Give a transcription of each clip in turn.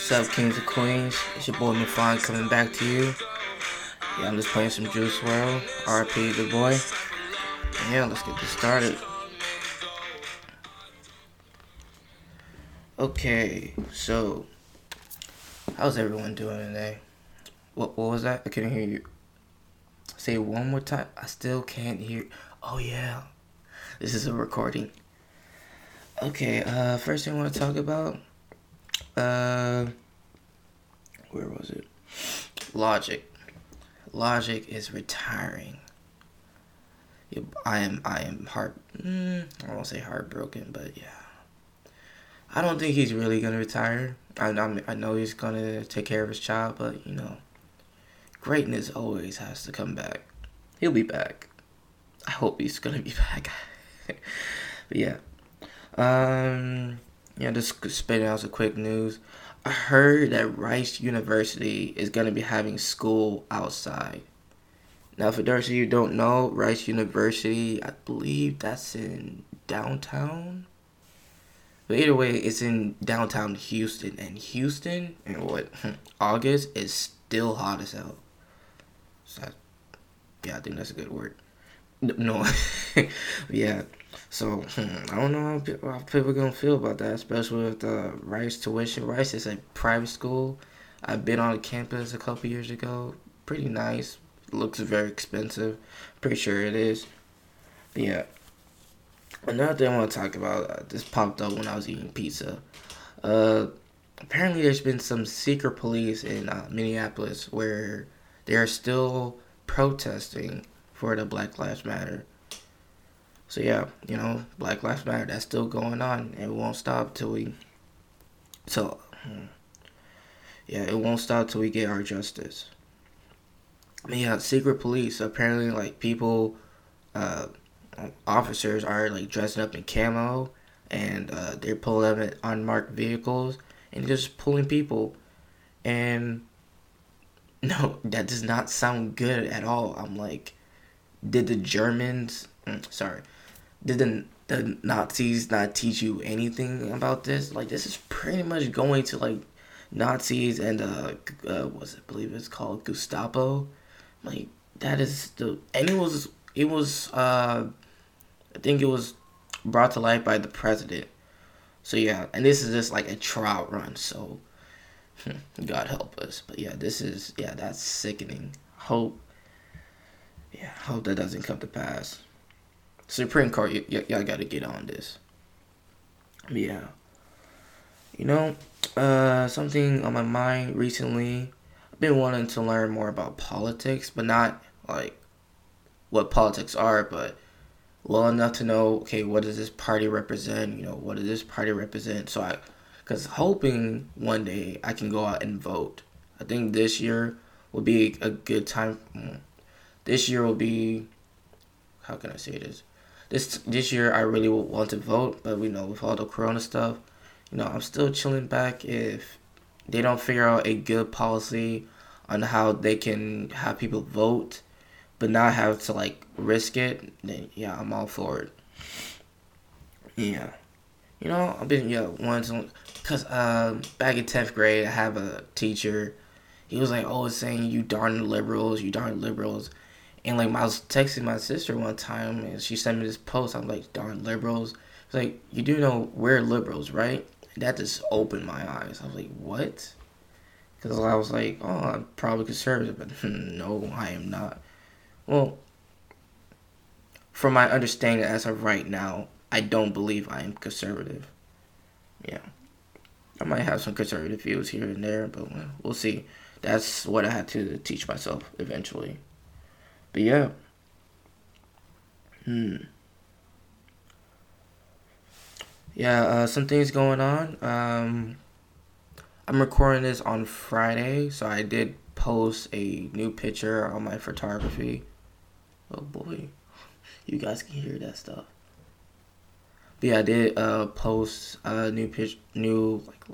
What's up, kings and queens? It's your boy Mafan coming back to you. Yeah, I'm just playing some Juice WRLD, RP the boy. Yeah, let's get this started. Okay, so how's everyone doing today? What what was that? I couldn't hear you. Say one more time. I still can't hear. Oh yeah, this is a recording. Okay, uh, first thing I want to talk about uh, where was it? Logic. Logic is retiring. I am. I am heart. Mm, I won't say heartbroken, but yeah. I don't think he's really gonna retire. I, I'm, I know he's gonna take care of his child, but you know, greatness always has to come back. He'll be back. I hope he's gonna be back. but yeah. Um yeah, just spitting out some quick news. I heard that Rice University is going to be having school outside. Now, for those of you don't know, Rice University, I believe that's in downtown. But either way, it's in downtown Houston. And Houston, in what, August, is still hot as hell. So, yeah, I think that's a good word. No, yeah. So hmm, I don't know how people, how people gonna feel about that, especially with the Rice tuition. Rice is a private school. I've been on campus a couple years ago. Pretty nice. Looks very expensive. Pretty sure it is. But yeah. Another thing I want to talk about. Uh, this popped up when I was eating pizza. Uh, apparently, there's been some secret police in uh, Minneapolis where they are still protesting for the Black Lives Matter. So yeah, you know, Black Lives Matter, that's still going on. And it won't stop till we so hmm. yeah, it won't stop till we get our justice. Yeah, secret police, apparently like people uh officers are like dressing up in camo and uh, they're pulling up in unmarked vehicles and just pulling people and no that does not sound good at all i'm like did the Germans, mm, sorry, did the, the Nazis not teach you anything about this? Like, this is pretty much going to like Nazis and uh, uh what's it? I believe it's called Gestapo. Like, that is the and it was it was uh, I think it was brought to life by the president. So yeah, and this is just like a trial run. So God help us. But yeah, this is yeah, that's sickening. Hope yeah, hope that doesn't come to pass. Supreme Court, y- y- y'all got to get on this. Yeah. You know, uh, something on my mind recently. I've been wanting to learn more about politics, but not like what politics are, but well enough to know, okay, what does this party represent? You know, what does this party represent? So I, because hoping one day I can go out and vote. I think this year will be a good time. This year will be how can I say this? This this year I really want to vote, but we know with all the corona stuff, you know, I'm still chilling back if they don't figure out a good policy on how they can have people vote but not have to like risk it, then yeah, I'm all for it. Yeah. You know, I've been yeah once because uh, back in tenth grade I have a teacher. He was like always saying you darn liberals, you darn liberals, and like I was texting my sister one time, and she sent me this post. I'm like, darn liberals. Like you do know we're liberals, right? And that just opened my eyes. I was like, what? Because I was like, oh, I'm probably conservative, but no, I am not. Well, from my understanding as of right now, I don't believe I am conservative. Yeah. I might have some conservative views here and there, but we'll see. That's what I had to teach myself eventually. But yeah. Hmm. Yeah, uh, some things going on. Um, I'm recording this on Friday, so I did post a new picture on my photography. Oh boy, you guys can hear that stuff. But yeah, I did uh, post a new pitch, new like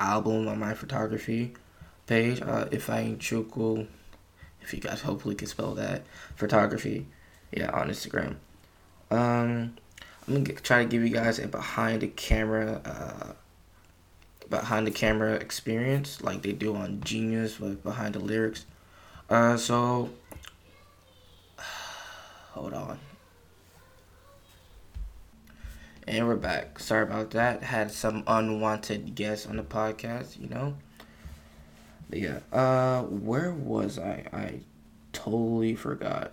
album on my photography page. Uh, if I ain't cool if you guys hopefully can spell that photography yeah on instagram um i'm gonna try to give you guys a behind the camera uh behind the camera experience like they do on Genius with behind the lyrics. Uh, so hold on. And we're back. Sorry about that. Had some unwanted guests on the podcast, you know. But yeah, uh, where was I? I totally forgot.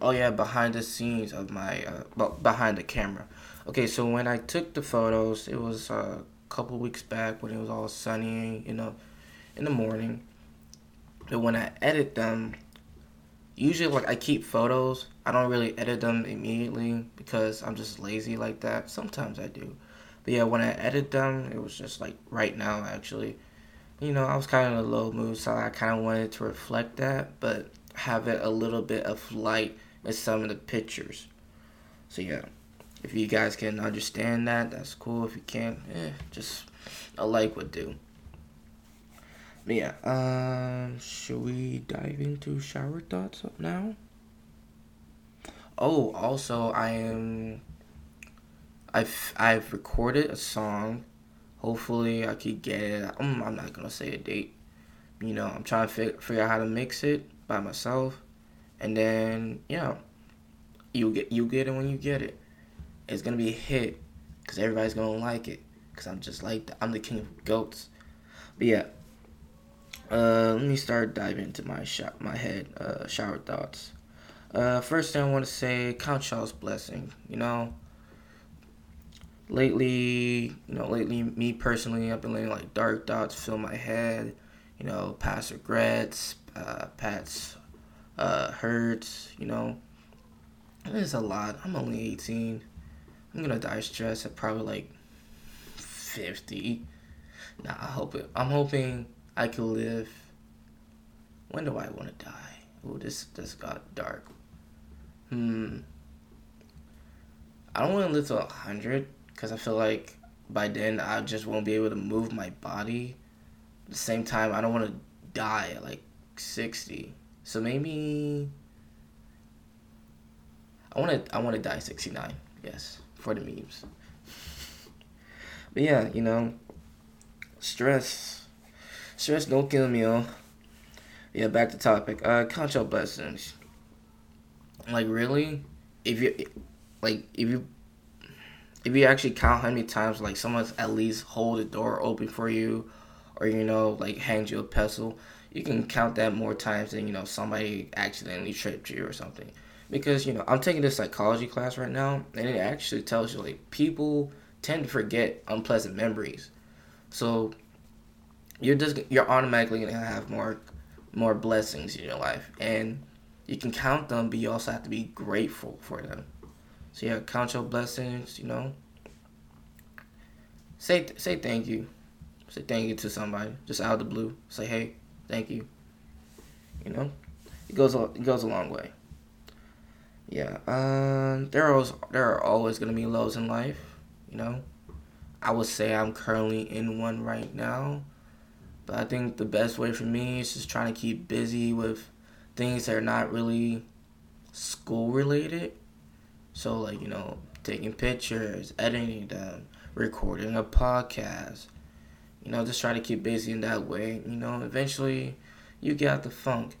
Oh yeah, behind the scenes of my, uh, behind the camera. Okay, so when I took the photos, it was a couple weeks back when it was all sunny, you know, in the morning. But when I edit them, usually like I keep photos. I don't really edit them immediately because I'm just lazy like that. Sometimes I do. But yeah, when I edit them, it was just like right now actually. You know, I was kind of in a low mood, so I kind of wanted to reflect that, but have it a little bit of light in some of the pictures. So yeah, if you guys can understand that, that's cool. If you can't, eh, just a like would do. But yeah, um, should we dive into shower thoughts now? Oh, also, I am. I've I've recorded a song. Hopefully, I could get it. I'm, I'm not gonna say a date. You know, I'm trying to fig- figure out how to mix it by myself, and then yeah, you get you get it when you get it. It's gonna be a hit, cause everybody's gonna like it. Cause I'm just like the, I'm the king of goats. But yeah, uh, let me start diving into my shot, my head, uh, shower thoughts. Uh, first thing I want to say, count y'all's blessing. You know, lately, you know, lately, me personally, I've been letting like dark thoughts fill my head. You know, past regrets, uh, past uh, hurts. You know, it's a lot. I'm only 18. I'm gonna die stressed at probably like 50. Nah, I hope it. I'm hoping I could live. When do I want to die? Oh, this this got dark. Hmm. I don't want to live to a hundred because I feel like by then I just won't be able to move my body. At the same time, I don't want to die at like sixty. So maybe I want to I want to die sixty nine. Yes, for the memes. But yeah, you know, stress Stress don't kill me, oh. Yeah, back to topic. Uh, count your blessings. Like really, if you, like if you, if you actually count how many times like someone's at least hold the door open for you, or you know like hand you a pestle, you can count that more times than you know somebody accidentally tripped you or something. Because you know I'm taking this psychology class right now, and it actually tells you like people tend to forget unpleasant memories. So you're just you're automatically gonna have more more blessings in your life, and you can count them, but you also have to be grateful for them. So yeah, count your blessings. You know, say say thank you, say thank you to somebody just out of the blue. Say hey, thank you. You know, it goes a, it goes a long way. Yeah, um, there are there are always gonna be lows in life. You know, I would say I'm currently in one right now but I think the best way for me is just trying to keep busy with things that are not really school related. So, like, you know, taking pictures, editing them, recording a podcast. You know, just try to keep busy in that way. You know, eventually you get the funk.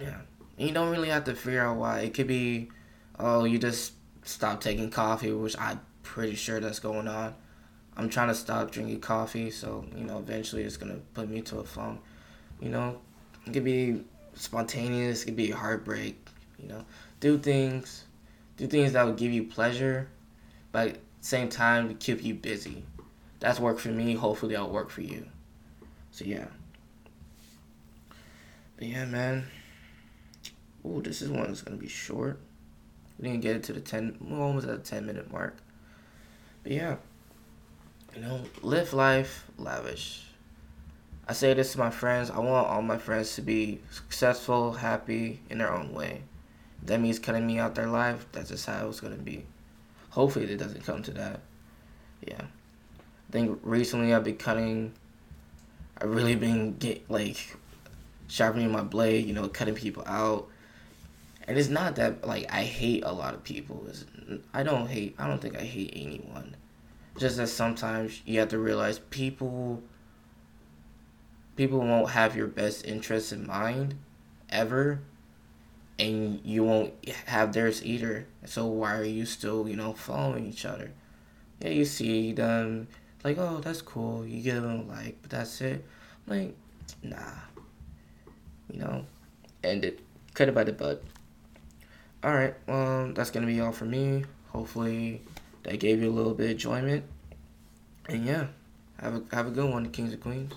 Yeah. And you don't really have to figure out why. It could be, oh, you just stop taking coffee, which I'm pretty sure that's going on. I'm trying to stop drinking coffee, so you know, eventually it's gonna put me to a funk. You know, it could be spontaneous, it could be heartbreak. You know, do things, do things that will give you pleasure, but at the same time keep you busy. That's worked for me. Hopefully, that'll work for you. So yeah. But yeah, man. Ooh, this is one that's gonna be short. We didn't get it to the ten. We're almost at the ten minute mark. But yeah. You know, live life lavish. I say this to my friends. I want all my friends to be successful, happy in their own way. That means cutting me out their life. That's just how it's gonna be. Hopefully, it doesn't come to that. Yeah. I think recently I've been cutting. I've really been get like sharpening my blade. You know, cutting people out. And it's not that like I hate a lot of people. It's, I don't hate. I don't think I hate anyone just that sometimes you have to realize people people won't have your best interests in mind ever and you won't have theirs either. So why are you still you know following each other? Yeah you see them like oh that's cool. You give them a like but that's it. Like nah. You know end it. Cut it by the bud all right well um, that's gonna be all for me. Hopefully that gave you a little bit of enjoyment. And yeah have a have a good one kings and queens